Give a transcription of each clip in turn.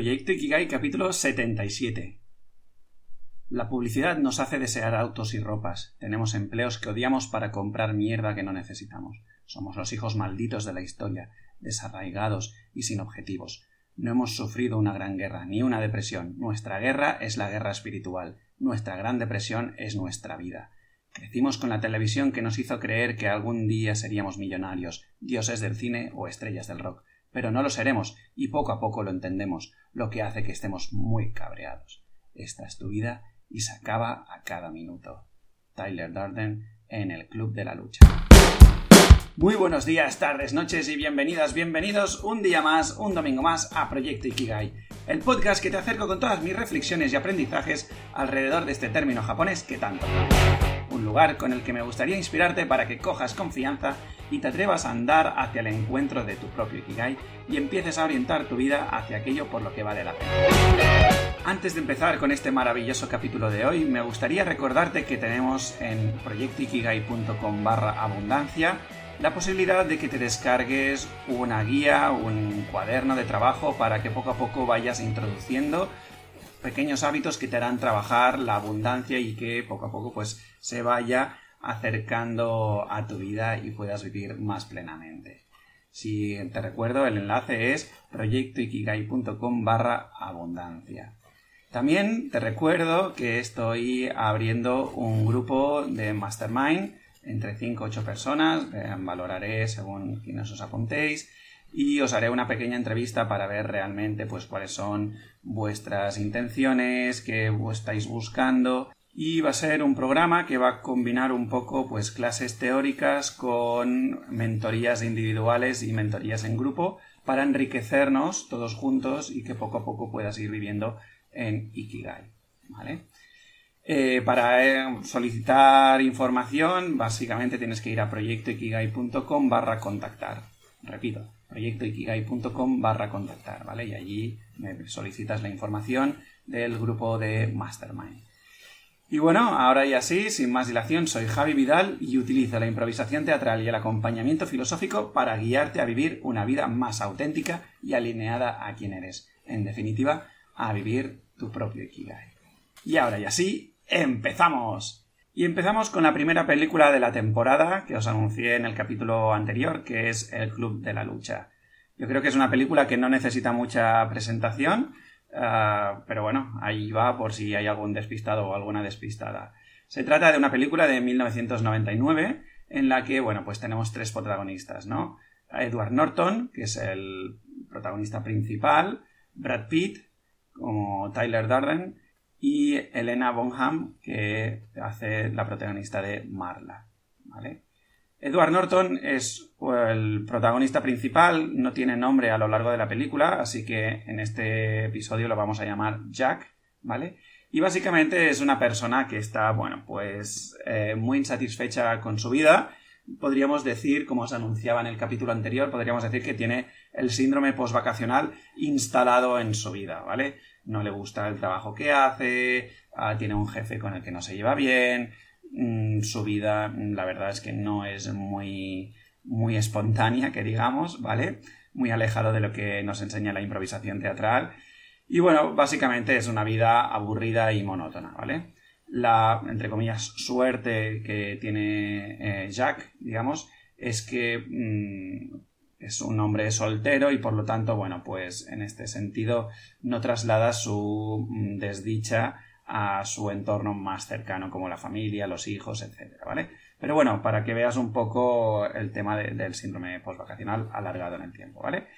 Proyecto Ikigai capítulo 77. La publicidad nos hace desear autos y ropas. Tenemos empleos que odiamos para comprar mierda que no necesitamos. Somos los hijos malditos de la historia, desarraigados y sin objetivos. No hemos sufrido una gran guerra, ni una depresión. Nuestra guerra es la guerra espiritual. Nuestra gran depresión es nuestra vida. Crecimos con la televisión que nos hizo creer que algún día seríamos millonarios, dioses del cine o estrellas del rock pero no lo seremos, y poco a poco lo entendemos, lo que hace que estemos muy cabreados. Esta es tu vida y se acaba a cada minuto. Tyler Darden en el Club de la Lucha. Muy buenos días, tardes, noches y bienvenidas, bienvenidos un día más, un domingo más a Proyecto Ikigai, el podcast que te acerco con todas mis reflexiones y aprendizajes alrededor de este término japonés que tanto un lugar con el que me gustaría inspirarte para que cojas confianza y te atrevas a andar hacia el encuentro de tu propio Ikigai y empieces a orientar tu vida hacia aquello por lo que vale la pena. Antes de empezar con este maravilloso capítulo de hoy, me gustaría recordarte que tenemos en proyectoikigai.com barra abundancia la posibilidad de que te descargues una guía, un cuaderno de trabajo para que poco a poco vayas introduciendo pequeños hábitos que te harán trabajar la abundancia y que poco a poco pues se vaya acercando a tu vida y puedas vivir más plenamente. Si te recuerdo, el enlace es proyectoikigai.com barra abundancia. También te recuerdo que estoy abriendo un grupo de mastermind entre 5 o 8 personas, valoraré según quienes os apuntéis y os haré una pequeña entrevista para ver realmente pues cuáles son vuestras intenciones, qué estáis buscando y va a ser un programa que va a combinar un poco pues clases teóricas con mentorías individuales y mentorías en grupo para enriquecernos todos juntos y que poco a poco puedas ir viviendo en Ikigai. ¿vale? Eh, para eh, solicitar información, básicamente tienes que ir a proyectoikigai.com barra contactar. Repito, proyectoikigai.com barra contactar, ¿vale? Y allí me solicitas la información del grupo de Mastermind. Y bueno, ahora y así, sin más dilación, soy Javi Vidal y utilizo la improvisación teatral y el acompañamiento filosófico para guiarte a vivir una vida más auténtica y alineada a quien eres. En definitiva, a vivir tu propio Ikigai. Y ahora y así, ¡empezamos! Y empezamos con la primera película de la temporada que os anuncié en el capítulo anterior, que es El Club de la Lucha. Yo creo que es una película que no necesita mucha presentación, Ah, pero bueno, ahí va por si hay algún despistado o alguna despistada. Se trata de una película de 1999 en la que, bueno, pues tenemos tres protagonistas, ¿no? Edward Norton, que es el protagonista principal, Brad Pitt, como Tyler Darden, y Elena Bonham, que hace la protagonista de Marla. Edward Norton es el protagonista principal, no tiene nombre a lo largo de la película, así que en este episodio lo vamos a llamar Jack, ¿vale? Y básicamente es una persona que está, bueno, pues eh, muy insatisfecha con su vida. Podríamos decir, como os anunciaba en el capítulo anterior, podríamos decir que tiene el síndrome postvacacional instalado en su vida, ¿vale? No le gusta el trabajo que hace, ah, tiene un jefe con el que no se lleva bien, Mm, su vida, mm, la verdad es que no es muy, muy espontánea, que digamos, ¿vale? Muy alejado de lo que nos enseña la improvisación teatral. Y bueno, básicamente es una vida aburrida y monótona, ¿vale? La, entre comillas, suerte que tiene eh, Jack, digamos, es que mm, es un hombre soltero y por lo tanto, bueno, pues en este sentido no traslada su desdicha a su entorno más cercano como la familia, los hijos, etcétera, ¿vale? Pero bueno, para que veas un poco el tema del síndrome postvacacional alargado en el tiempo, ¿vale?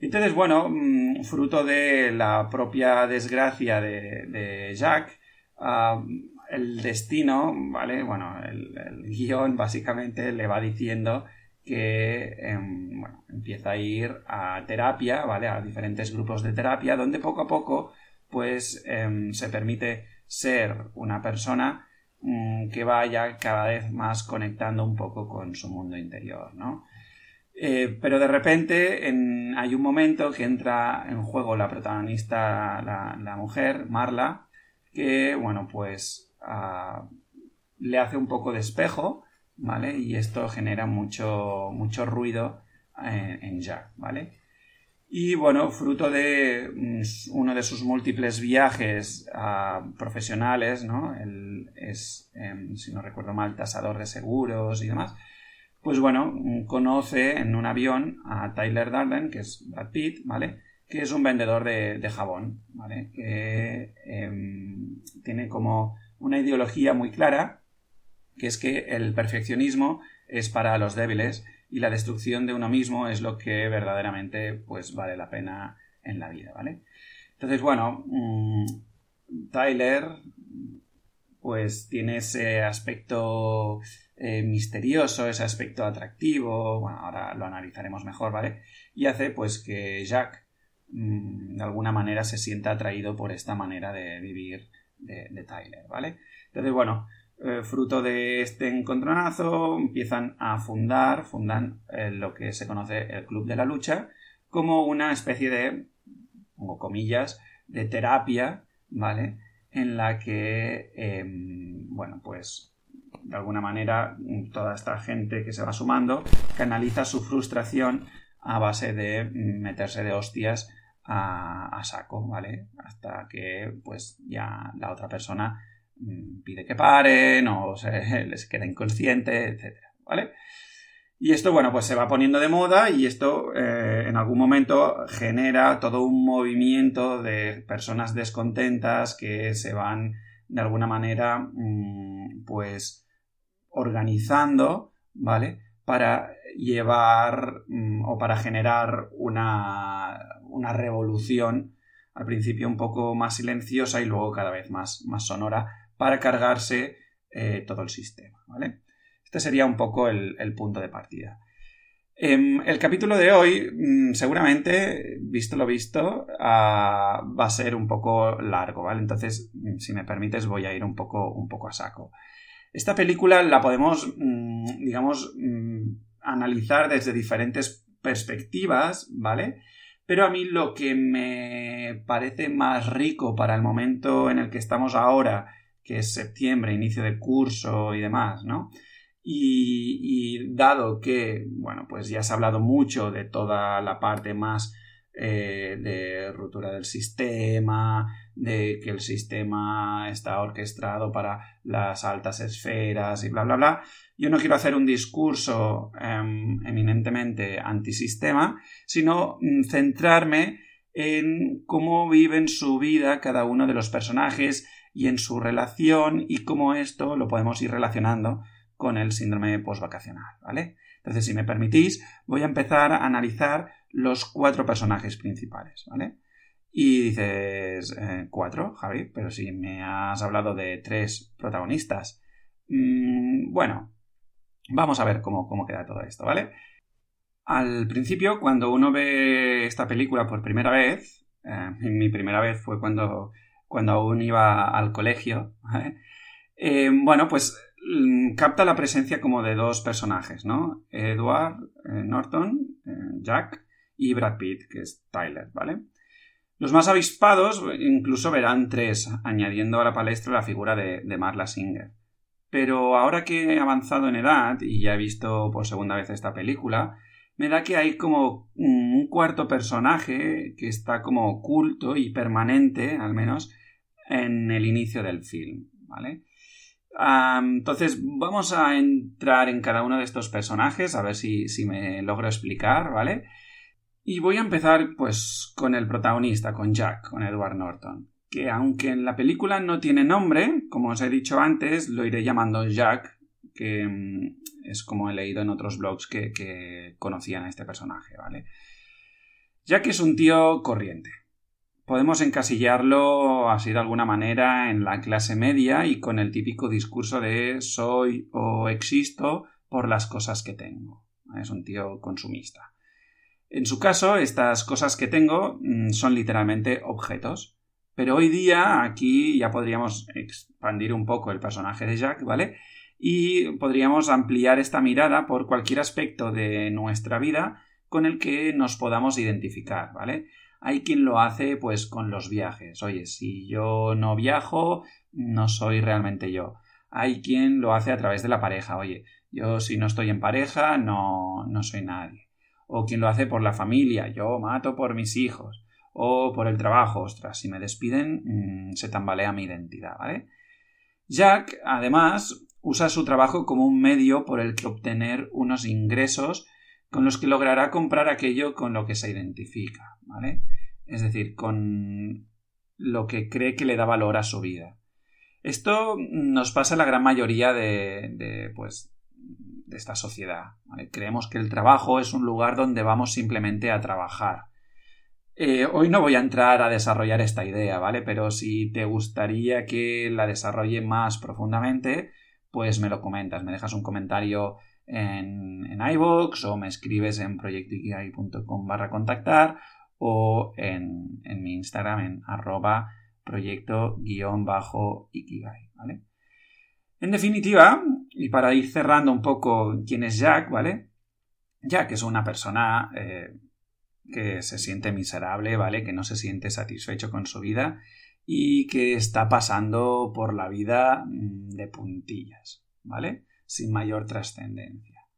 Entonces, bueno, mm, fruto de la propia desgracia de, Jack, ah, el destino, ¿vale? Bueno, el, guion básicamente le va diciendo que em, bueno, empieza a ir a terapia, ¿vale? A diferentes grupos de terapia, donde poco a poco pues em, se permite ser una persona mm, que vaya cada vez más conectando un poco con su mundo interior, ¿no? Eh, pero de repente hay un momento que entra en juego la protagonista, la, mujer, Marla, que, bueno, pues ah, le hace un poco de espejo, ¿vale? Y esto genera mucho, mucho ruido en, en Jack, ¿vale? Y bueno, fruto de mm, uno de sus múltiples viajes profesionales, ¿no? Él es, em, si no recuerdo mal, tasador de seguros y demás. Pues bueno, conoce en un avión a Tyler Darden, que es Brad Pitt, ¿vale? Que es un vendedor de, jabón, ¿vale? Que em, tiene como una ideología muy clara, que es que el perfeccionismo es para los débiles y la destrucción de uno mismo es lo que verdaderamente pues vale la pena en la vida, ¿vale? Entonces, bueno, mm, Tyler pues tiene ese aspecto eh, misterioso, ese aspecto atractivo, bueno, ahora lo analizaremos mejor, ¿vale? Y hace pues que Jack mm, de alguna manera se sienta atraído por esta manera de vivir de, de Tyler, ¿vale? Entonces, bueno, eh, fruto de este encontronazo, empiezan a fundar, fundan eh, lo que se conoce el Club de la Lucha, como una especie de, pongo comillas, de terapia, ¿vale? En la que, em, bueno, pues de alguna manera toda esta gente que se va sumando canaliza su frustración a base de meterse de hostias a, a saco, ¿vale? Hasta que pues ya la otra persona pide que paren o se les queda inconsciente, etc. ¿Vale? Y esto, bueno, pues se va poniendo de moda y esto eh, en algún momento genera todo un movimiento de personas descontentas que se van de alguna manera, mm, pues, organizando, ¿vale? Para llevar mm, o para generar una, una revolución al principio un poco más silenciosa y luego cada vez más, más sonora para cargarse eh, todo el sistema. ¿vale? Este sería un poco el, punto de partida. Em, el capítulo de hoy, mm, seguramente, visto lo visto, ah, va a ser un poco largo, ¿vale? Entonces, mm, si me permites, voy a ir un poco, un poco a saco. Esta película la podemos, mm, digamos, analizar desde diferentes perspectivas, ¿vale? Pero a mí lo que me parece más rico para el momento en el que estamos ahora que es septiembre, inicio del curso y demás, ¿no? Y, dado que, bueno, pues ya se ha hablado mucho de toda la parte más eh, de ruptura del sistema, de que el sistema está orquestado para las altas esferas y bla, bla, bla. Yo no quiero hacer un discurso em, eminentemente antisistema, sino mm, centrarme en cómo viven su vida cada uno de los personajes y en su relación y cómo esto lo podemos ir relacionando con el síndrome postvacacional, ¿vale? Entonces, si me permitís, voy a empezar a analizar los cuatro personajes principales, ¿vale? Y dices, eh, cuatro, Javi, pero si me has hablado de tres protagonistas. Mm, bueno, vamos a ver cómo, cómo queda todo esto, ¿vale? Al principio, cuando uno ve esta película por primera vez, eh, mi primera vez fue cuando cuando aún iba al colegio, eh, bueno, pues mm, capta la presencia como de dos personajes, ¿no? Edward eh, Norton, eh, Jack, y Brad Pitt, que es Tyler, ¿vale? Los más avispados incluso verán tres, añadiendo a la palestra la figura de, de Marla Singer. Pero ahora que he avanzado en edad y ya he visto por segunda vez esta película, me da que hay como un cuarto personaje que está como oculto y permanente, al menos, en el inicio del film, ¿vale? entonces vamos a entrar en cada uno de estos personajes, a ver si, si me logro explicar, ¿vale? Y voy a empezar pues con el protagonista, con Jack, con Edward Norton, que aunque en la película no tiene nombre, como os he dicho antes, lo iré llamando Jack, que mm, es como he leído en otros blogs que, que conocían a este personaje, ¿vale? Jack es un tío corriente, podemos encasillarlo así de alguna manera en la clase media y con el típico discurso de soy o existo por las cosas que tengo. Es un tío consumista. En su caso, estas cosas que tengo mm, son literalmente objetos. Pero hoy día aquí ya podríamos expandir un poco el personaje de Jack, ¿vale? Y podríamos ampliar esta mirada por cualquier aspecto de nuestra vida con el que nos podamos identificar, ¿vale? Hay quien lo hace pues con los viajes. Oye, si yo no viajo, no soy realmente yo. Hay quien lo hace a través de la pareja. Oye, yo si no estoy en pareja, no, no soy nadie. o quien lo hace por la familia, yo mato por mis hijos, o por el trabajo, ostras, si me despiden mm, se tambalea mi identidad, ¿vale? Jack, además, usa su trabajo como un medio por el que obtener unos ingresos con los que logrará comprar aquello con lo que se identifica, ¿vale? Es decir, con lo que cree que le da valor a su vida. Esto nos pasa a la gran mayoría de, de pues, de esta sociedad. Creemos que el trabajo es un lugar donde vamos simplemente a trabajar. Eh, hoy no voy a entrar a desarrollar esta idea, ¿vale? Pero si te gustaría que la desarrolle más profundamente, pues me lo comentas, me dejas un comentario en, en o me escribes en proyectoikigai.com barra contactar o en, en, mi Instagram en arroba proyecto-ikigai, ¿vale? En definitiva, y para ir cerrando un poco quién es Jack, ¿vale? Jack es una persona eh, que se siente miserable, ¿vale? Que no se siente satisfecho con su vida y que está pasando por la vida mm, de puntillas, ¿vale? Sin mayor trascendencia.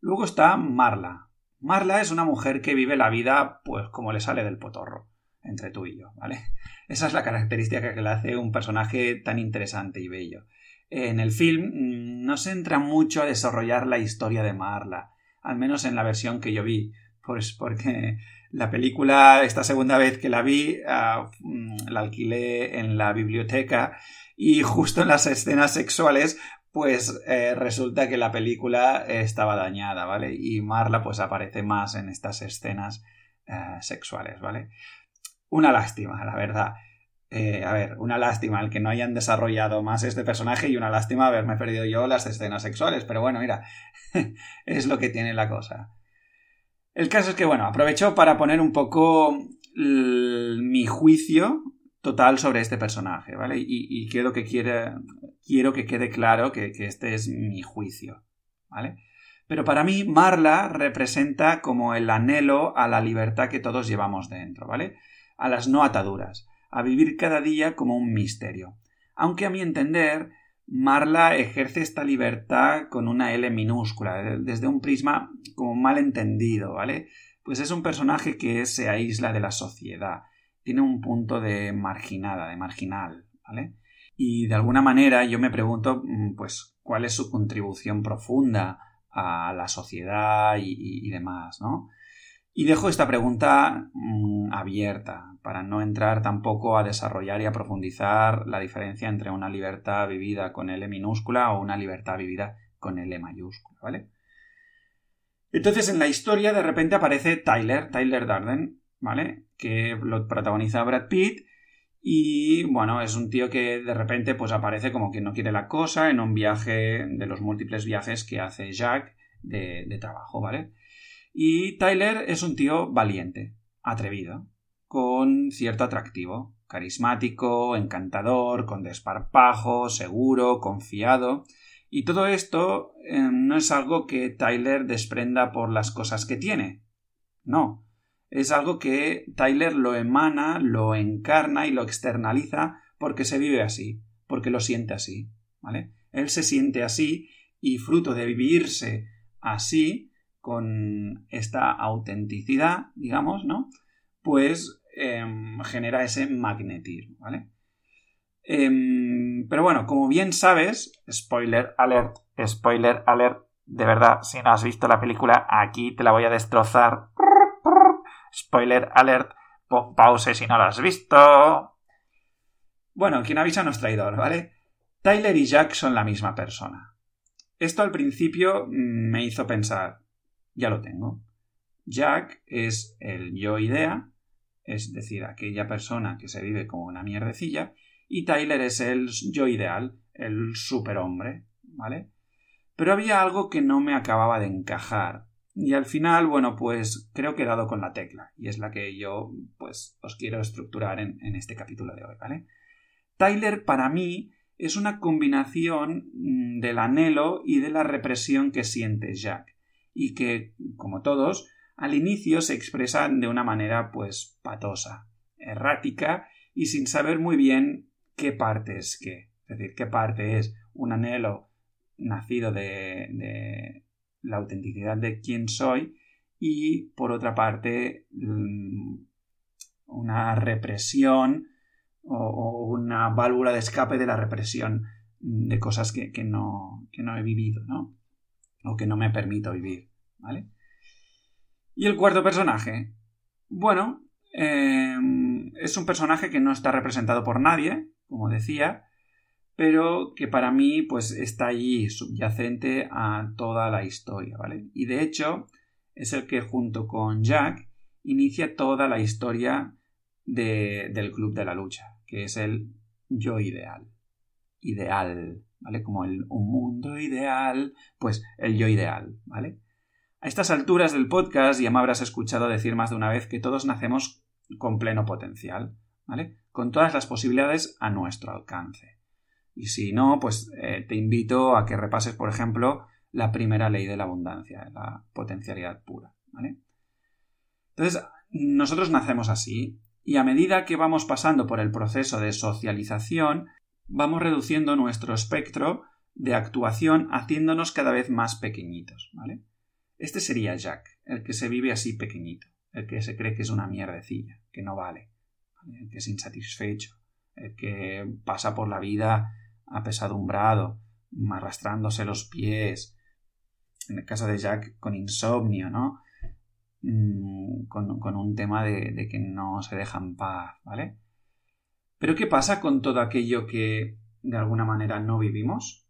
Luego está Marla. Marla es una mujer que vive la vida pues como le sale del potorro, entre tú y yo, ¿vale? Esa es la característica que le hace un personaje tan interesante y bello en el film mm, no se entra mucho a desarrollar la historia de Marla, al menos en la versión que yo vi, pues porque la película, esta segunda vez que la vi, ah, mm, la alquilé en la biblioteca y justo en las escenas sexuales, pues eh, resulta que la película estaba dañada, ¿vale? Y Marla pues aparece más en estas escenas eh, sexuales, ¿vale? Una lástima, la verdad. Eh, a ver, una lástima el que no hayan desarrollado más este personaje y una lástima haberme perdido yo las escenas sexuales, pero bueno, mira, es lo que tiene la cosa. El caso es que, bueno, aprovecho para poner un poco mi juicio total sobre este personaje, ¿vale? Y, quiero, que quiero que quede claro que, que este es mi juicio, ¿vale? Pero para mí, Marla representa como el anhelo a la libertad que todos llevamos dentro, ¿vale? A las no ataduras a vivir cada día como un misterio. Aunque a mi entender, Marla ejerce esta libertad con una L minúscula, desde un prisma como mal entendido, ¿vale? Pues es un personaje que se aísla de la sociedad, tiene un punto de marginada, de marginal, ¿vale? Y de alguna manera yo me pregunto, mm, pues, cuál es su contribución profunda a la sociedad y, demás, ¿no? Y dejo esta pregunta mm, abierta para no entrar tampoco a desarrollar y a profundizar la diferencia entre una libertad vivida con L minúscula o una libertad vivida con L mayúscula, ¿vale? Entonces en la historia de repente aparece Tyler, Tyler Darden, ¿vale? Que lo protagoniza Brad Pitt y bueno, es un tío que de repente pues aparece como que no quiere la cosa en un viaje de los múltiples viajes que hace Jack de, de trabajo, ¿vale? Y Tyler es un tío valiente, atrevido, con cierto atractivo, carismático, encantador, con desparpajo, seguro, confiado. Y todo esto eh, no es algo que Tyler desprenda por las cosas que tiene. No. Es algo que Tyler lo emana, lo encarna y lo externaliza porque se vive así, porque lo siente así. ¿Vale? Él se siente así y fruto de vivirse así, con esta autenticidad, digamos, ¿no? Pues em, genera ese magnetismo, ¿vale? Em, pero bueno, como bien sabes, spoiler alert, spoiler alert, de verdad, si no has visto la película, aquí te la voy a destrozar. Spoiler alert, pause si no la has visto. Bueno, quien avisa no es traidor, ¿vale? Tyler y Jack son la misma persona. Esto al principio mm, me hizo pensar, ya lo tengo. Jack es el yo idea, es decir, aquella persona que se vive como una mierdecilla, y Tyler es el yo ideal, el superhombre, ¿vale? Pero había algo que no me acababa de encajar. Y al final, bueno, pues creo que he dado con la tecla, y es la que yo, pues, os quiero estructurar en, este capítulo de hoy, ¿vale? Tyler, para mí, es una combinación mm, del anhelo y de la represión que siente Jack y que, como todos, al inicio se expresan de una manera pues patosa, errática y sin saber muy bien qué parte es qué. Es decir, qué parte es un anhelo nacido de, de la autenticidad de quién soy y por otra parte mm, una represión o, una válvula de escape de la represión de cosas que, no, no, he vivido, ¿no? O que no me permito vivir, ¿vale? Y el cuarto personaje. Bueno, em, es un personaje que no está representado por nadie, como decía, pero que para mí pues está allí subyacente a toda la historia, ¿vale? Y de hecho es el que junto con Jack inicia toda la historia del Club de la Lucha, que es el yo ideal. Ideal, ¿vale? Como el un mundo ideal, pues el yo ideal, ¿vale? A estas alturas del podcast ya me habrás escuchado decir más de una vez que todos nacemos con pleno potencial, ¿vale? Con todas las posibilidades a nuestro alcance. Y si no, pues eh, te invito a que repases, por ejemplo, la primera ley de la abundancia, la potencialidad pura, ¿vale? Entonces, nosotros nacemos así, y a medida que vamos pasando por el proceso de socialización, vamos reduciendo nuestro espectro de actuación haciéndonos cada vez más pequeñitos, ¿vale? Este sería Jack, el que se vive así pequeñito, el que se cree que es una mierdecilla, que no vale, el que es insatisfecho, el que pasa por la vida apesadumbrado, arrastrándose los pies, en el caso de Jack con insomnio, ¿no? Mm, con, un tema de, que no se deja en paz, ¿vale? Pero ¿qué pasa con todo aquello que de alguna manera no vivimos?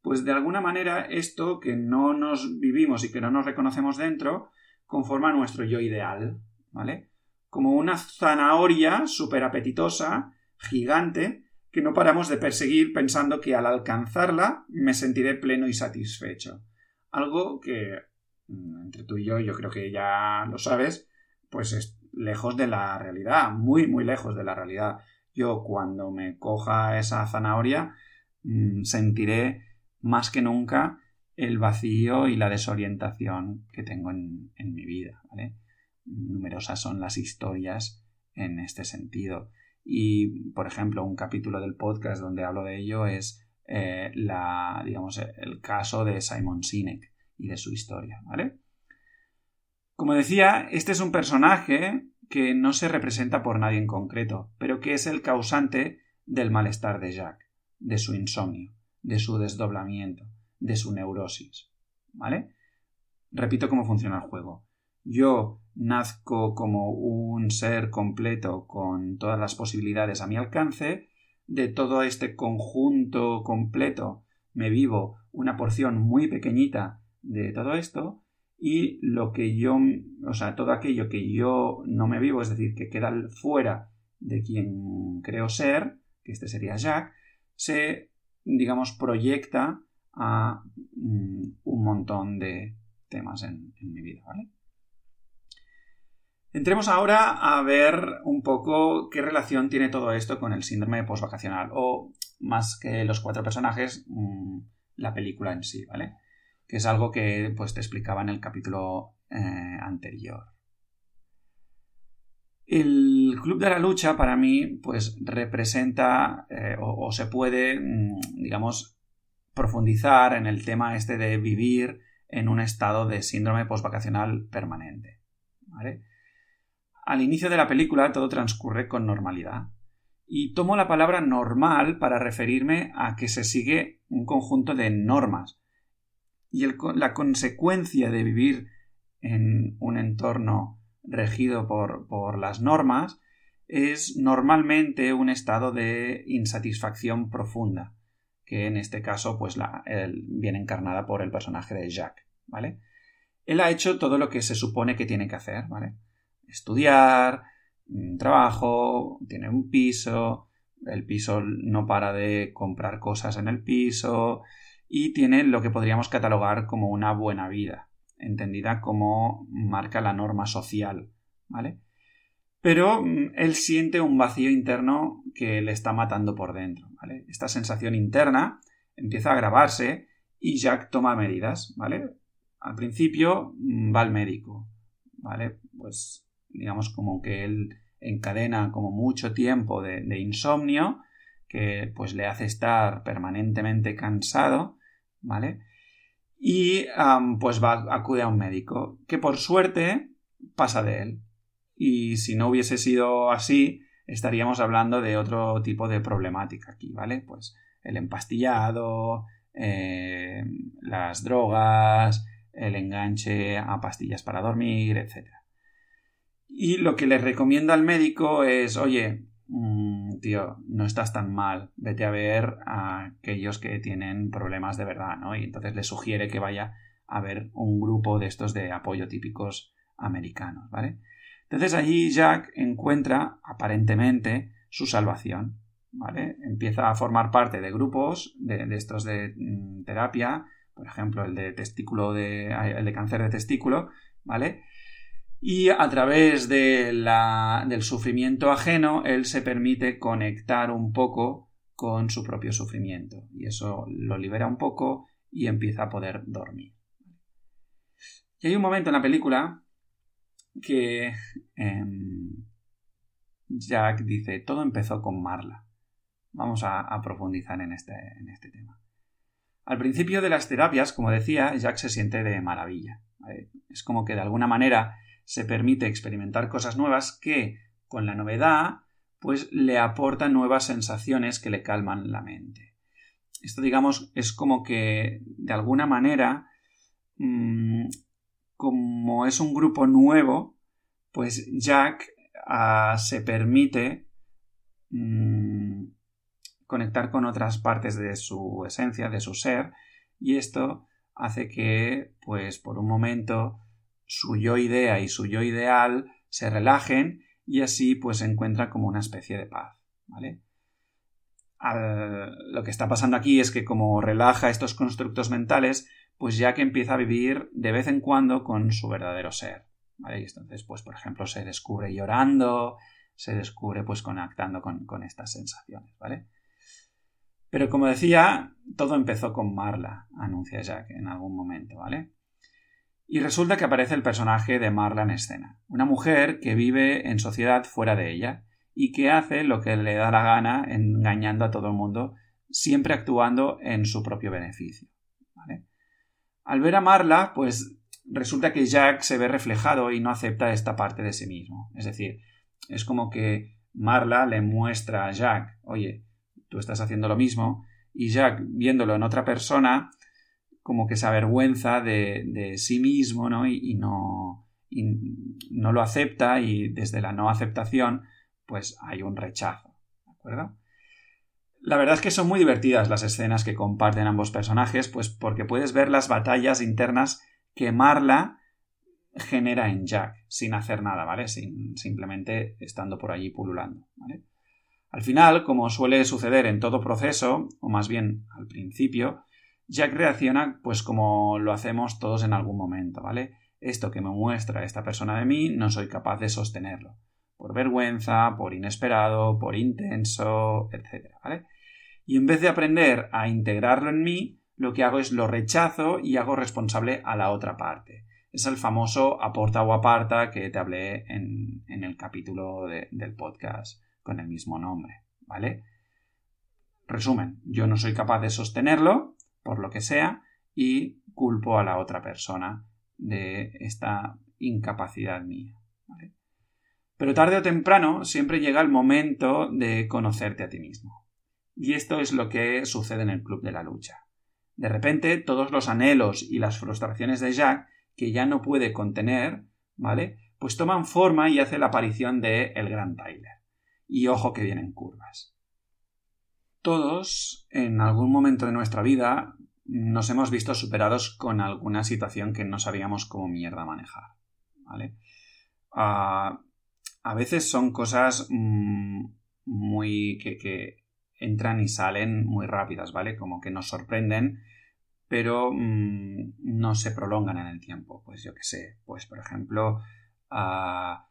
Pues de alguna manera esto que no nos vivimos y que no nos reconocemos dentro conforma nuestro yo ideal, ¿vale? Como una zanahoria súper apetitosa, gigante, que no paramos de perseguir pensando que al alcanzarla me sentiré pleno y satisfecho. Algo que Mm, entre tú y yo, yo creo que ya lo sabes, pues es lejos de la realidad, muy, muy lejos de la realidad. Yo cuando me coja esa zanahoria mm, sentiré más que nunca el vacío y la desorientación que tengo en, mi vida. Numerosas son las historias en este sentido. Y, por ejemplo, un capítulo del podcast donde hablo de ello es eh, la, digamos, el caso de Simon Sinek y de su historia, ¿vale? Como decía, este es un personaje que no se representa por nadie en concreto, pero que es el causante del malestar de Jack, de su insomnio, de su desdoblamiento, de su neurosis, ¿vale? Repito cómo funciona el juego. Yo nazco como un ser completo con todas las posibilidades a mi alcance, de todo este conjunto completo me vivo una porción muy pequeñita de todo esto y lo que yo, o sea, todo aquello que yo no me vivo, es decir, que queda fuera de quien creo ser, que este sería Jack, se, digamos, proyecta a mm, un montón de temas en, en mi vida, ¿vale? Entremos ahora a ver un poco qué relación tiene todo esto con el síndrome postvacacional, o más que los cuatro personajes, mm, la película en sí, ¿vale? que es algo que pues, te explicaba en el capítulo eh, anterior. El Club de la Lucha para mí pues representa eh, o, se puede, mm, digamos, profundizar en el tema este de vivir en un estado de síndrome postvacacional permanente. Al inicio de la película todo transcurre con normalidad y tomo la palabra normal para referirme a que se sigue un conjunto de normas, y la consecuencia de vivir en un entorno regido por, las normas es normalmente un estado de insatisfacción profunda, que en este caso pues la, viene encarnada por el personaje de Jack, ¿vale? Él ha hecho todo lo que se supone que tiene que hacer, ¿vale? Estudiar, trabajo, tiene un piso, el piso no para de comprar cosas en el piso, y tiene lo que podríamos catalogar como una buena vida, entendida como marca la norma social, ¿vale? Pero mm, él siente un vacío interno que le está matando por dentro, ¿vale? Esta sensación interna empieza a agravarse y Jack toma medidas, ¿vale? Al principio mm, va al médico, ¿vale? Pues digamos como que él encadena como mucho tiempo de, insomnio que pues le hace estar permanentemente cansado ¿vale? y pues va, acude a un médico, que por suerte pasa de él. Y si no hubiese sido así, estaríamos hablando de otro tipo de problemática aquí, ¿vale? Pues el empastillado, eh, las drogas, el enganche a pastillas para dormir, etc. Y lo que le recomienda al médico es, oye, mm, tío, no estás tan mal, vete a ver a aquellos que tienen problemas de verdad, ¿no? Y entonces le sugiere que vaya a ver un grupo de estos de apoyo típicos americanos, ¿vale? Entonces allí Jack encuentra, aparentemente, su salvación, ¿vale? Empieza a formar parte de grupos de, estos de mm, terapia, por ejemplo, el de testículo de, el de cáncer de testículo, ¿vale? Y a través de la, del sufrimiento ajeno, él se permite conectar un poco con su propio sufrimiento. Y eso lo libera un poco y empieza a poder dormir. Y hay un momento en la película que em, Jack dice, todo empezó con Marla. Vamos a, profundizar en este, en este, tema. Al principio de las terapias, como decía, Jack se siente de maravilla. Es como que de alguna manera se permite experimentar cosas nuevas que, con la novedad, pues le aportan nuevas sensaciones que le calman la mente. Esto, digamos, es como que, de alguna manera, mm, como es un grupo nuevo, pues Jack ah, se permite mm, conectar con otras partes de su esencia, de su ser, y esto hace que, pues por un momento, su yo idea y su yo ideal se relajen y así pues se encuentra como una especie de paz, ¿vale? lo que está pasando aquí es que como relaja estos constructos mentales, pues Jack empieza a vivir de vez en cuando con su verdadero ser, ¿vale? Y entonces, pues por ejemplo, se descubre llorando, se descubre pues conectando con, con estas sensaciones, ¿vale? Pero como decía, todo empezó con Marla, anuncia Jack en algún momento, ¿vale? Y resulta que aparece el personaje de Marla en escena, una mujer que vive en sociedad fuera de ella y que hace lo que le da la gana engañando a todo el mundo, siempre actuando en su propio beneficio. Al ver a Marla, pues resulta que Jack se ve reflejado y no acepta esta parte de sí mismo. Es decir, es como que Marla le muestra a Jack, oye, tú estás haciendo lo mismo, y Jack, viéndolo en otra persona, como que se avergüenza de, sí mismo, ¿no? Y, no, no lo acepta y desde la no aceptación, pues hay un rechazo, ¿de acuerdo? La verdad es que son muy divertidas las escenas que comparten ambos personajes, pues porque puedes ver las batallas internas que Marla genera en Jack, sin hacer nada, ¿vale? Sin, simplemente estando por allí pululando. Al final, como suele suceder en todo proceso, o más bien al principio, Jack reacciona pues como lo hacemos todos en algún momento, ¿vale? Esto que me muestra esta persona de mí no soy capaz de sostenerlo. Por vergüenza, por inesperado, por intenso, etc. ¿vale? Y en vez de aprender a integrarlo en mí, lo que hago es lo rechazo y hago responsable a la otra parte. Es el famoso aporta o aparta que te hablé en, el capítulo del podcast con el mismo nombre, ¿vale? Resumen, yo no soy capaz de sostenerlo, por lo que sea, y culpo a la otra persona de esta incapacidad mía. Pero tarde o temprano siempre llega el momento de conocerte a ti mismo. Y esto es lo que sucede en el Club de la Lucha. De repente, todos los anhelos y las frustraciones de Jack, que ya no puede contener, ¿vale? Pues toman forma y hace la aparición de el gran Tyler y ojo que vienen curvas. Todos, en algún momento de nuestra vida, nos hemos visto superados con alguna situación que no sabíamos cómo mierda manejar. ¿Vale? Ah, a veces son cosas mm, muy que, entran y salen muy rápidas, ¿vale? Como que nos sorprenden, pero mm, no se prolongan en el tiempo. Pues yo qué sé, pues por ejemplo, ah,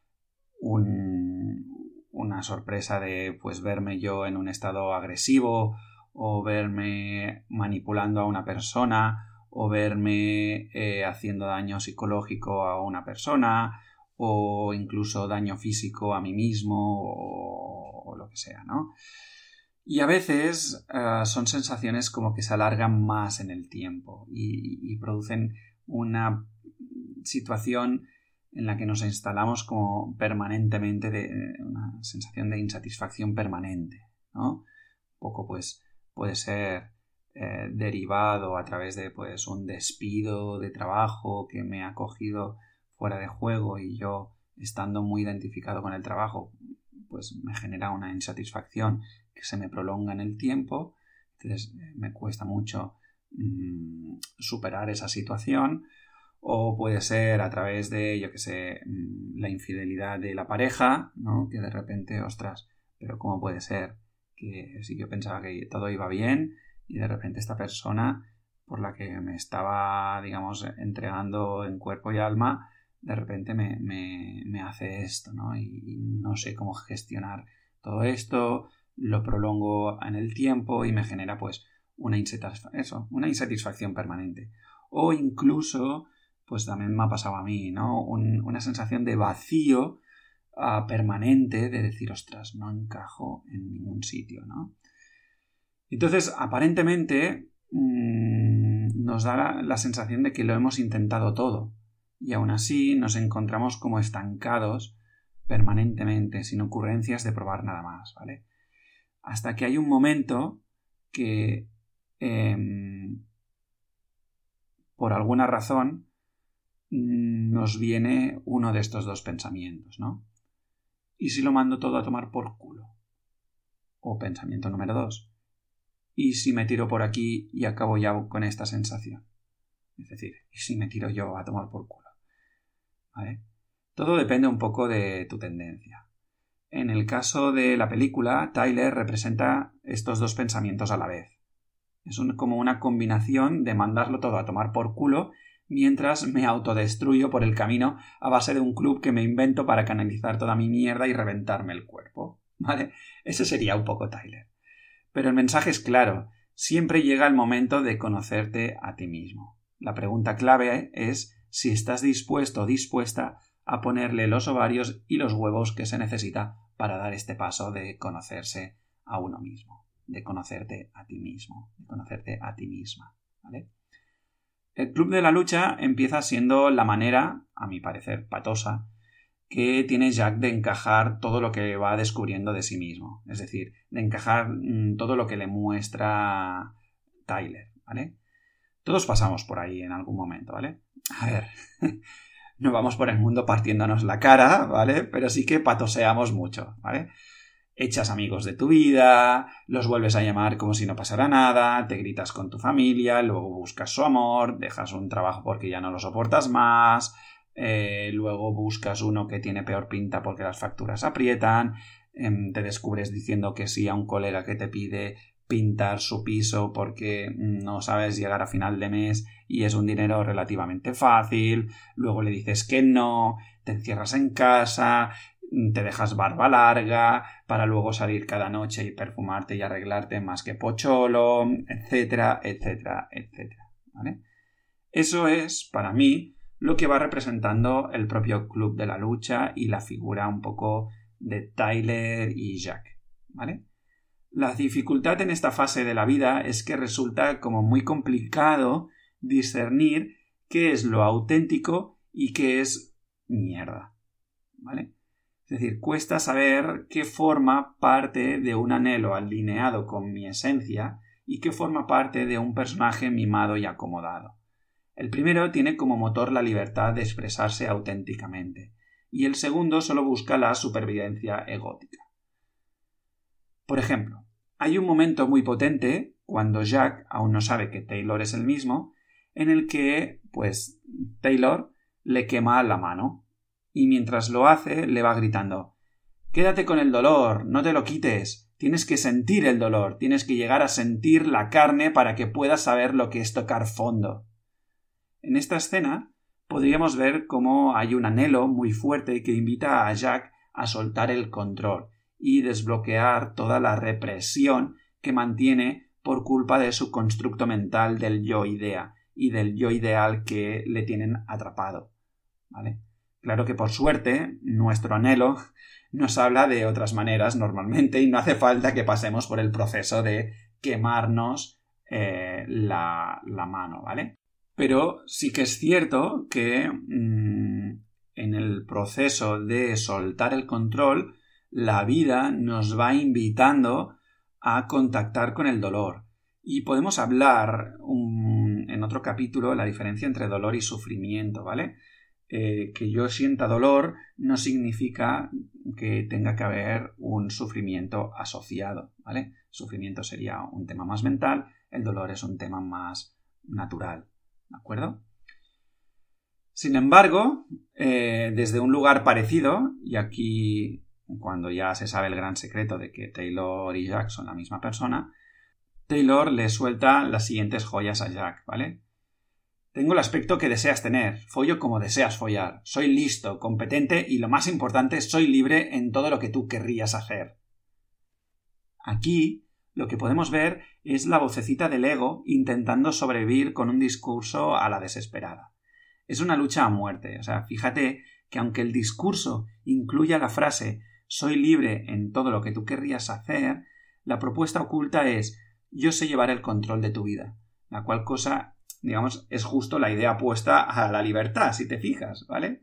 un, una sorpresa de pues verme yo en un estado agresivo o verme manipulando a una persona o verme eh, haciendo daño psicológico a una persona o incluso daño físico a mí mismo o, lo que sea, ¿no? Y a veces eh, son sensaciones como que se alargan más en el tiempo y, producen una situación en la que nos instalamos como permanentemente de una sensación de insatisfacción permanente, ¿no? Un poco pues puede ser eh, derivado a través de pues un despido de trabajo que me ha cogido fuera de juego y yo estando muy identificado con el trabajo pues me genera una insatisfacción que se me prolonga en el tiempo, entonces eh, me cuesta mucho mm, superar esa situación, o puede ser a través de, yo que sé, mm, la infidelidad de la pareja, ¿no? Que de repente, ostras, pero ¿cómo puede ser que si yo pensaba que todo iba bien y de repente esta persona por la que me estaba, digamos, entregando en cuerpo y alma, de repente me, me, hace esto, ¿no? Y, no sé cómo gestionar todo esto, lo prolongo en el tiempo y me genera pues una, eso, una insatisfacción permanente. O incluso, pues también me ha pasado a mí, ¿no? una sensación de vacío ah, permanente de decir, ostras, no encajo en ningún sitio, ¿no? Entonces, aparentemente, mm, nos da la sensación de que lo hemos intentado todo y aún así nos encontramos como estancados permanentemente, sin ocurrencias de probar nada más, ¿vale? Hasta que hay un momento que em, por alguna razón nos viene uno de estos dos pensamientos, ¿no? ¿Y si lo mando todo a tomar por culo? O pensamiento número dos. ¿Y si me tiro por aquí y acabo ya con esta sensación? Es decir, ¿y si me tiro yo a tomar por culo? Todo depende un poco de tu tendencia. En el caso de la película, Tyler representa estos dos pensamientos a la vez. Es como una combinación de mandarlo todo a tomar por culo mientras me autodestruyo por el camino a base de un club que me invento para canalizar toda mi mierda y reventarme el cuerpo. ¿Vale? Ese sería un poco Tyler. Pero el mensaje es claro. Siempre llega el momento de conocerte a ti mismo. La pregunta clave es si estás dispuesto o dispuesta a ponerle los ovarios y los huevos que se necesita para dar este paso de conocerse a uno mismo, de conocerte a ti mismo, de conocerte a ti misma. ¿vale? El Club de la Lucha empieza siendo la manera, a mi parecer patosa, que tiene Jack de encajar todo lo que va descubriendo de sí mismo, es decir, de encajar mm, todo lo que le muestra Tyler, ¿vale? Todos pasamos por ahí en algún momento, ¿vale? A ver, no vamos por el mundo partiéndonos la cara, ¿vale? Pero sí que patoseamos mucho, ¿vale? Echas amigos de tu vida, los vuelves a llamar como si no pasara nada, te gritas con tu familia, luego buscas su amor, dejas un trabajo porque ya no lo soportas más, eh, luego buscas uno que tiene peor pinta porque las facturas aprietan, em, te descubres diciendo que sí a un colega que te pide pintar su piso porque no sabes llegar a final de mes y es un dinero relativamente fácil, luego le dices que no, te encierras en casa, te dejas barba larga para luego salir cada noche y perfumarte y arreglarte más que pocholo, etcétera, etcétera, etcétera. ¿vale? Eso es, para mí, lo que va representando el propio Club de la Lucha y la figura un poco de Tyler y Jack. ¿Vale? La dificultad en esta fase de la vida es que resulta como muy complicado discernir qué es lo auténtico y qué es mierda. ¿Vale? Es decir, cuesta saber qué forma parte de un anhelo alineado con mi esencia y qué forma parte de un personaje mimado y acomodado. El primero tiene como motor la libertad de expresarse auténticamente, y el segundo solo busca la supervivencia egótica. Por ejemplo, hay un momento muy potente, cuando Jack aún no sabe que Taylor es el mismo, en el que, pues, Taylor le quema la mano, y mientras lo hace le va gritando Quédate con el dolor, no te lo quites, tienes que sentir el dolor, tienes que llegar a sentir la carne para que puedas saber lo que es tocar fondo. En esta escena podríamos ver cómo hay un anhelo muy fuerte que invita a Jack a soltar el control, y desbloquear toda la represión que mantiene por culpa de su constructo mental del yo idea y del yo ideal que le tienen atrapado. ¿Vale? Claro que por suerte nuestro anhelo nos habla de otras maneras normalmente y no hace falta que pasemos por el proceso de quemarnos eh, la, mano, ¿vale? Pero sí que es cierto que mm, en el proceso de soltar el control, la vida nos va invitando a contactar con el dolor. Y podemos hablar en otro capítulo la diferencia entre dolor y sufrimiento, ¿vale? Eh, que yo sienta dolor no significa que tenga que haber un sufrimiento asociado, ¿vale? Sufrimiento sería un tema más mental, el dolor es un tema más natural, ¿de acuerdo? Sin embargo, eh, desde un lugar parecido, y aquí cuando ya se sabe el gran secreto de que Taylor y Jack son la misma persona, Taylor le suelta las siguientes joyas a Jack, ¿vale? Tengo el aspecto que deseas tener, follo como deseas follar, soy listo, competente y lo más importante, soy libre en todo lo que tú querrías hacer. Aquí lo que podemos ver es la vocecita del ego intentando sobrevivir con un discurso a la desesperada. Es una lucha a muerte, o sea, fíjate que aunque el discurso incluya la frase soy libre en todo lo que tú querrías hacer, la propuesta oculta es yo sé llevar el control de tu vida, la cual cosa digamos, es justo la idea opuesta a la libertad, si te fijas, ¿vale?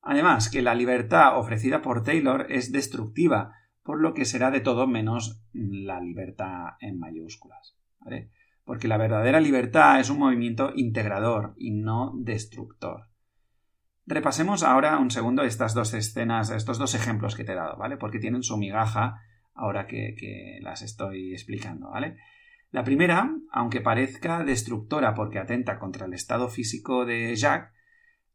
Además, que la libertad ofrecida por Taylor es destructiva, por lo que será de todo menos la libertad en mayúsculas, ¿vale? Porque la verdadera libertad es un movimiento integrador y no destructor. Repasemos ahora un segundo estas dos escenas, estos dos ejemplos que te he dado, ¿vale? Porque tienen su migaja ahora que, que las estoy explicando, ¿vale? La primera, aunque parezca destructora porque atenta contra el estado físico de Jack,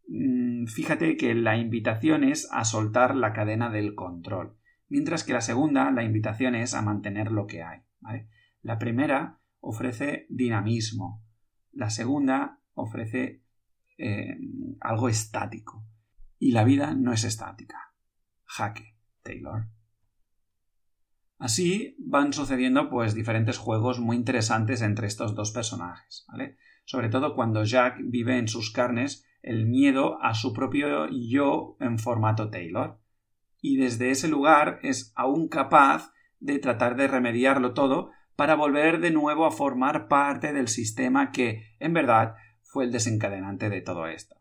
mm, fíjate que la invitación es a soltar la cadena del control, mientras que la segunda, la invitación es a mantener lo que hay. La primera ofrece dinamismo, la segunda ofrece eh, algo estático. Y la vida no es estática. Jaque, Taylor. Así van sucediendo pues diferentes juegos muy interesantes entre estos dos personajes, ¿vale? Sobre todo cuando Jack vive en sus carnes el miedo a su propio yo en formato Taylor. Y desde ese lugar es aún capaz de tratar de remediarlo todo para volver de nuevo a formar parte del sistema que, en verdad, fue el desencadenante de todo esto.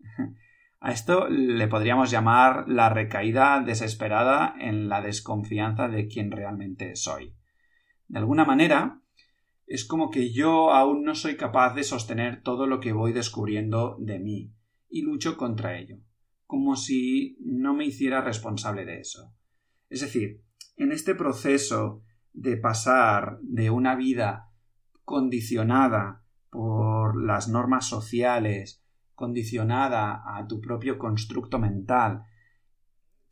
A esto le podríamos llamar la recaída desesperada en la desconfianza de quien realmente soy. De alguna manera, es como que yo aún no soy capaz de sostener todo lo que voy descubriendo de mí, y lucho contra ello, como si no me hiciera responsable de eso. Es decir, en este proceso de pasar de una vida condicionada por las normas sociales, condicionada a tu propio constructo mental,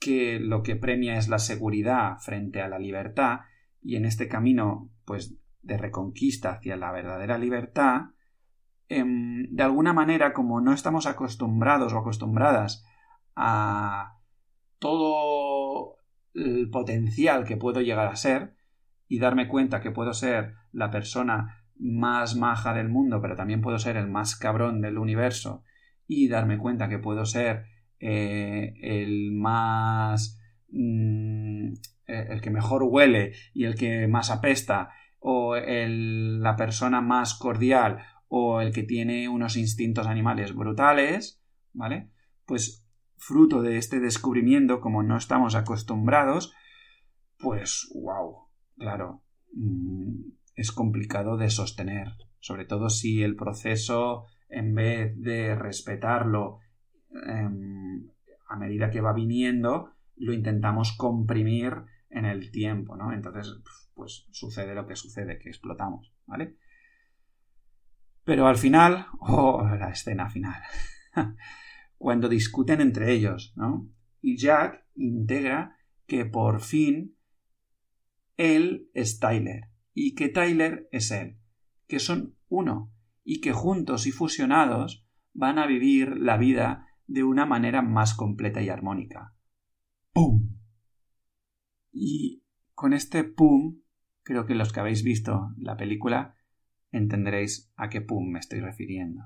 que lo que premia es la seguridad frente a la libertad, y en este camino, pues, de reconquista hacia la verdadera libertad, em, de alguna manera, como no estamos acostumbrados o acostumbradas a todo el potencial que puedo llegar a ser, y darme cuenta que puedo ser la persona más maja del mundo, pero también puedo ser el más cabrón del universo, y darme cuenta que puedo ser eh, el más mm, eh, el que mejor huele y el que más apesta o la persona más cordial o el que tiene unos instintos animales brutales, ¿vale? Pues fruto de este descubrimiento, como no estamos acostumbrados, pues wow, claro, mm, es complicado de sostener, sobre todo si el proceso en vez de respetarlo em, a medida que va viniendo, lo intentamos comprimir en el tiempo, ¿no? Entonces, pues sucede lo que sucede, que explotamos, ¿vale? Pero al final, oh, la escena final, cuando discuten entre ellos, ¿no? Y Jack integra que por fin él es Tyler y que Tyler es él, que son uno, y que juntos y fusionados van a vivir la vida de una manera más completa y armónica. ¡Pum! Y con este pum, creo que los que habéis visto la película entenderéis a qué pum me estoy refiriendo.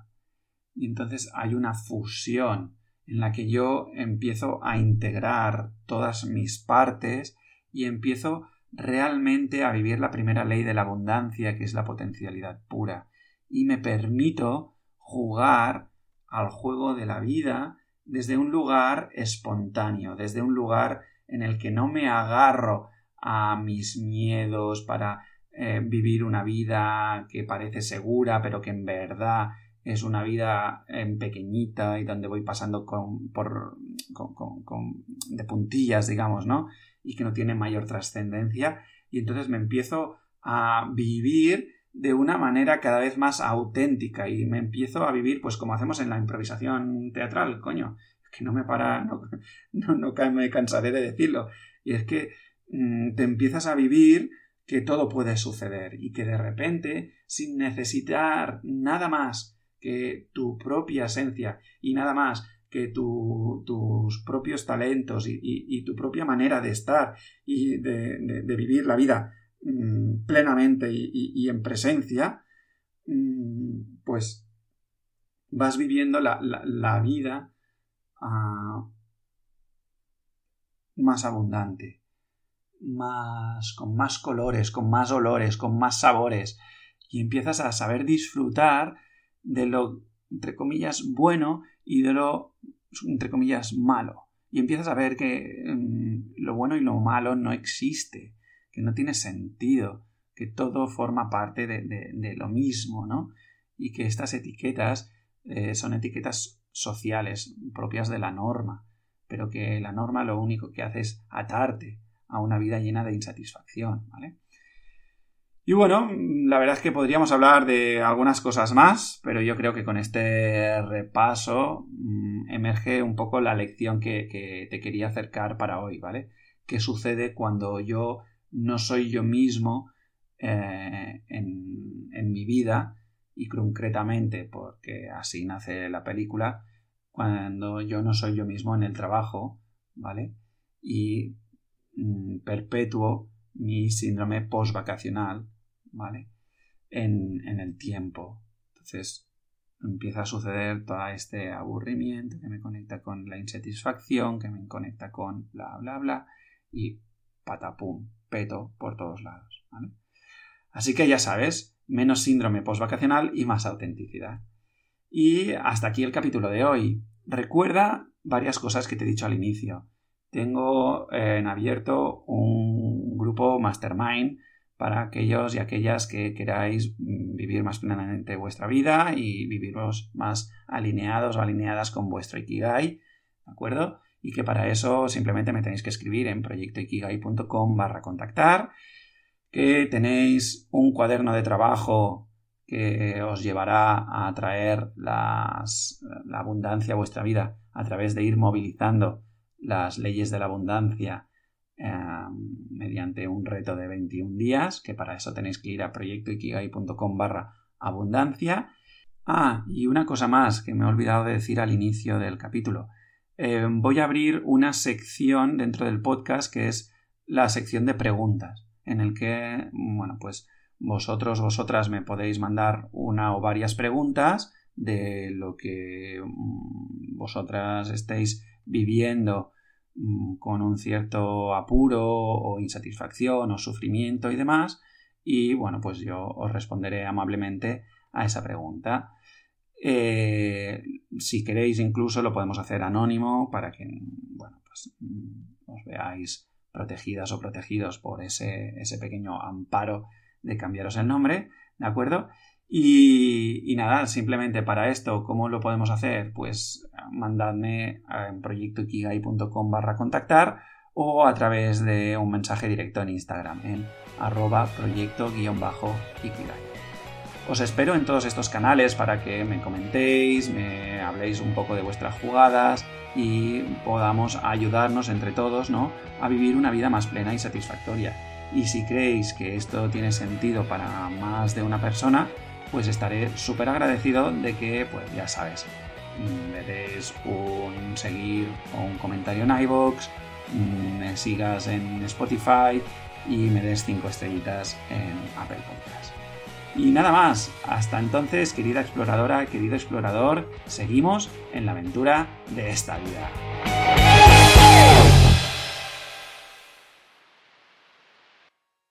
Y entonces hay una fusión en la que yo empiezo a integrar todas mis partes y empiezo realmente a vivir la primera ley de la abundancia, que es la potencialidad pura, y me permito jugar al juego de la vida desde un lugar espontáneo, desde un lugar en el que no me agarro a mis miedos para eh, vivir una vida que parece segura, pero que en verdad es una vida eh, pequeñita y donde voy pasando con, por, con, de puntillas, digamos, ¿no? Y que no tiene mayor trascendencia. Y entonces me empiezo a vivir de una manera cada vez más auténtica y me empiezo a vivir pues como hacemos en la improvisación teatral, coño, que no me para, no, no, me cansaré de decirlo. Y es que mm, te empiezas a vivir que todo puede suceder y que de repente, sin necesitar nada más que tu propia esencia y nada más que tus propios talentos y, tu propia manera de estar y de, vivir la vida mm, plenamente y, en presencia, mm, pues vas viviendo la, vida ah, más abundante, más, con más colores, con más olores, con más sabores, y empiezas a saber disfrutar de lo, entre comillas, bueno y de lo, entre comillas, malo. Y empiezas a ver que mm, lo bueno y lo malo no existe, que no tiene sentido, que todo forma parte de, lo mismo, ¿no? Y que estas etiquetas eh, son etiquetas sociales propias de la norma, pero que la norma lo único que hace es atarte a una vida llena de insatisfacción, ¿vale? Y bueno, la verdad es que podríamos hablar de algunas cosas más, pero yo creo que con este repaso mm, emerge un poco la lección que, te quería acercar para hoy, ¿vale? ¿Qué sucede cuando yo no soy yo mismo eh, en, en mi vida y concretamente, porque así nace la película, cuando yo no soy yo mismo en el trabajo, ¿vale? Y mm, perpetuo mi síndrome postvacacional ¿vale? En, en el tiempo. Entonces empieza a suceder todo este aburrimiento que me conecta con la insatisfacción, que me conecta con bla, bla, bla, y patapum, peto por todos lados, ¿vale? Así que ya sabes, menos síndrome postvacacional y más autenticidad. Y hasta aquí el capítulo de hoy. Recuerda varias cosas que te he dicho al inicio. Tengo en abierto un grupo mastermind para aquellos y aquellas que queráis mm, vivir más plenamente vuestra vida y viviros más alineados o alineadas con vuestro Ikigai, ¿de acuerdo? Y que para eso simplemente me tenéis que escribir en proyectoikigai.com barra contactar, que tenéis un cuaderno de trabajo que os llevará a traer la abundancia a vuestra vida a través de ir movilizando las leyes de la abundancia Em, mediante un reto de 21 días, que para eso tenéis que ir a proyectoikigai.com barra abundancia. Ah, y una cosa más que me he olvidado de decir al inicio del capítulo. Em, voy a abrir una sección dentro del podcast que es la sección de preguntas, en el que, bueno, pues vosotros, vosotras me podéis mandar una o varias preguntas de lo que mm, vosotras estéis viviendo Mm, con un cierto apuro o insatisfacción o sufrimiento y demás. Y bueno, pues yo os responderé amablemente a esa pregunta. Eh, si queréis, incluso lo podemos hacer anónimo para que, bueno, pues mm, os veáis protegidas o protegidos por ese, ese pequeño amparo de cambiaros el nombre, ¿de acuerdo? Y, nada, simplemente para esto, ¿cómo lo podemos hacer? Pues mandadme en proyectoikigai.com barra contactar o a través de un mensaje directo en Instagram en arroba proyecto-ikigai. Os espero en todos estos canales para que me comentéis, me habléis un poco de vuestras jugadas y podamos ayudarnos entre todos ¿no? a vivir una vida más plena y satisfactoria. Y si creéis que esto tiene sentido para más de una persona, pues estaré súper agradecido de que, pues ya sabes, me des un seguir o un comentario en iVoox, me sigas en Spotify y me des 5 estrellitas en Apple Podcast. Y nada más, hasta entonces, querida exploradora, querido explorador, seguimos en la aventura de esta vida.